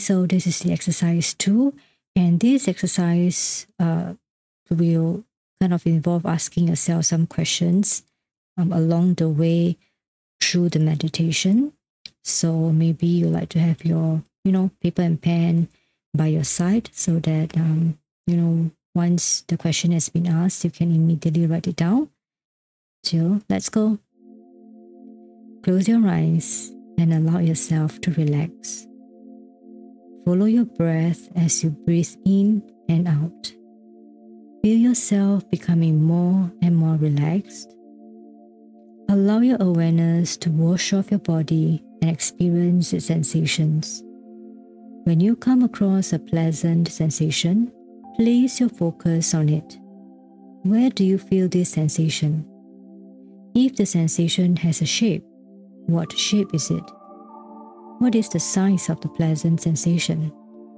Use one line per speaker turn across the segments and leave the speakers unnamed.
so this is the exercise two. And this exercise uh, will kind of involve asking yourself some questions um, along the way through the meditation. So maybe you like to have your, you know, paper and pen by your side so that, um, you know, once the question has been asked, you can immediately write it down. So let's go. Close your eyes and allow yourself to relax. Follow your breath as you breathe in and out. Feel yourself becoming more and more relaxed. Allow your awareness to wash off your body and experience its sensations. When you come across a pleasant sensation, place your focus on it. Where do you feel this sensation? If the sensation has a shape, what shape is it? What is the size of the pleasant sensation?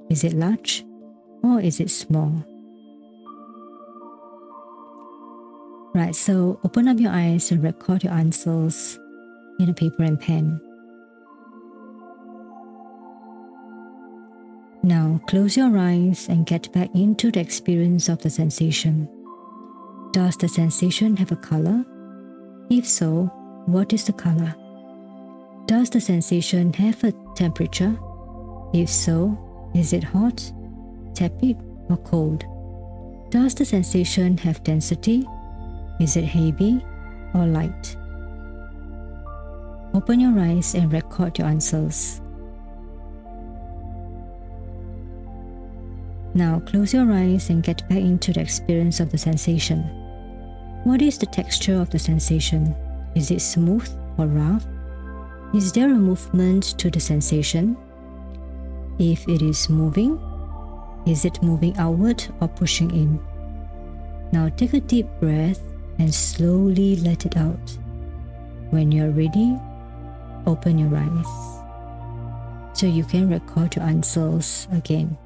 Is it large or is it small? Right, so open up your eyes and record your answers in a paper and pen. Now close your eyes and get back into the experience of the sensation. Does the sensation have a color? If so, what is the color? Does the sensation have a temperature? If so, is it hot, tepid, or cold? Does the sensation have density? Is it heavy or light? Open your eyes and record your answers. Now close your eyes and get back into the experience of the sensation. What is the texture of the sensation? Is it smooth or rough? Is there a movement to the sensation? If it is moving, is it moving outward or pushing in? Now take a deep breath and slowly let it out. When you're ready, open your eyes so you can record your answers again.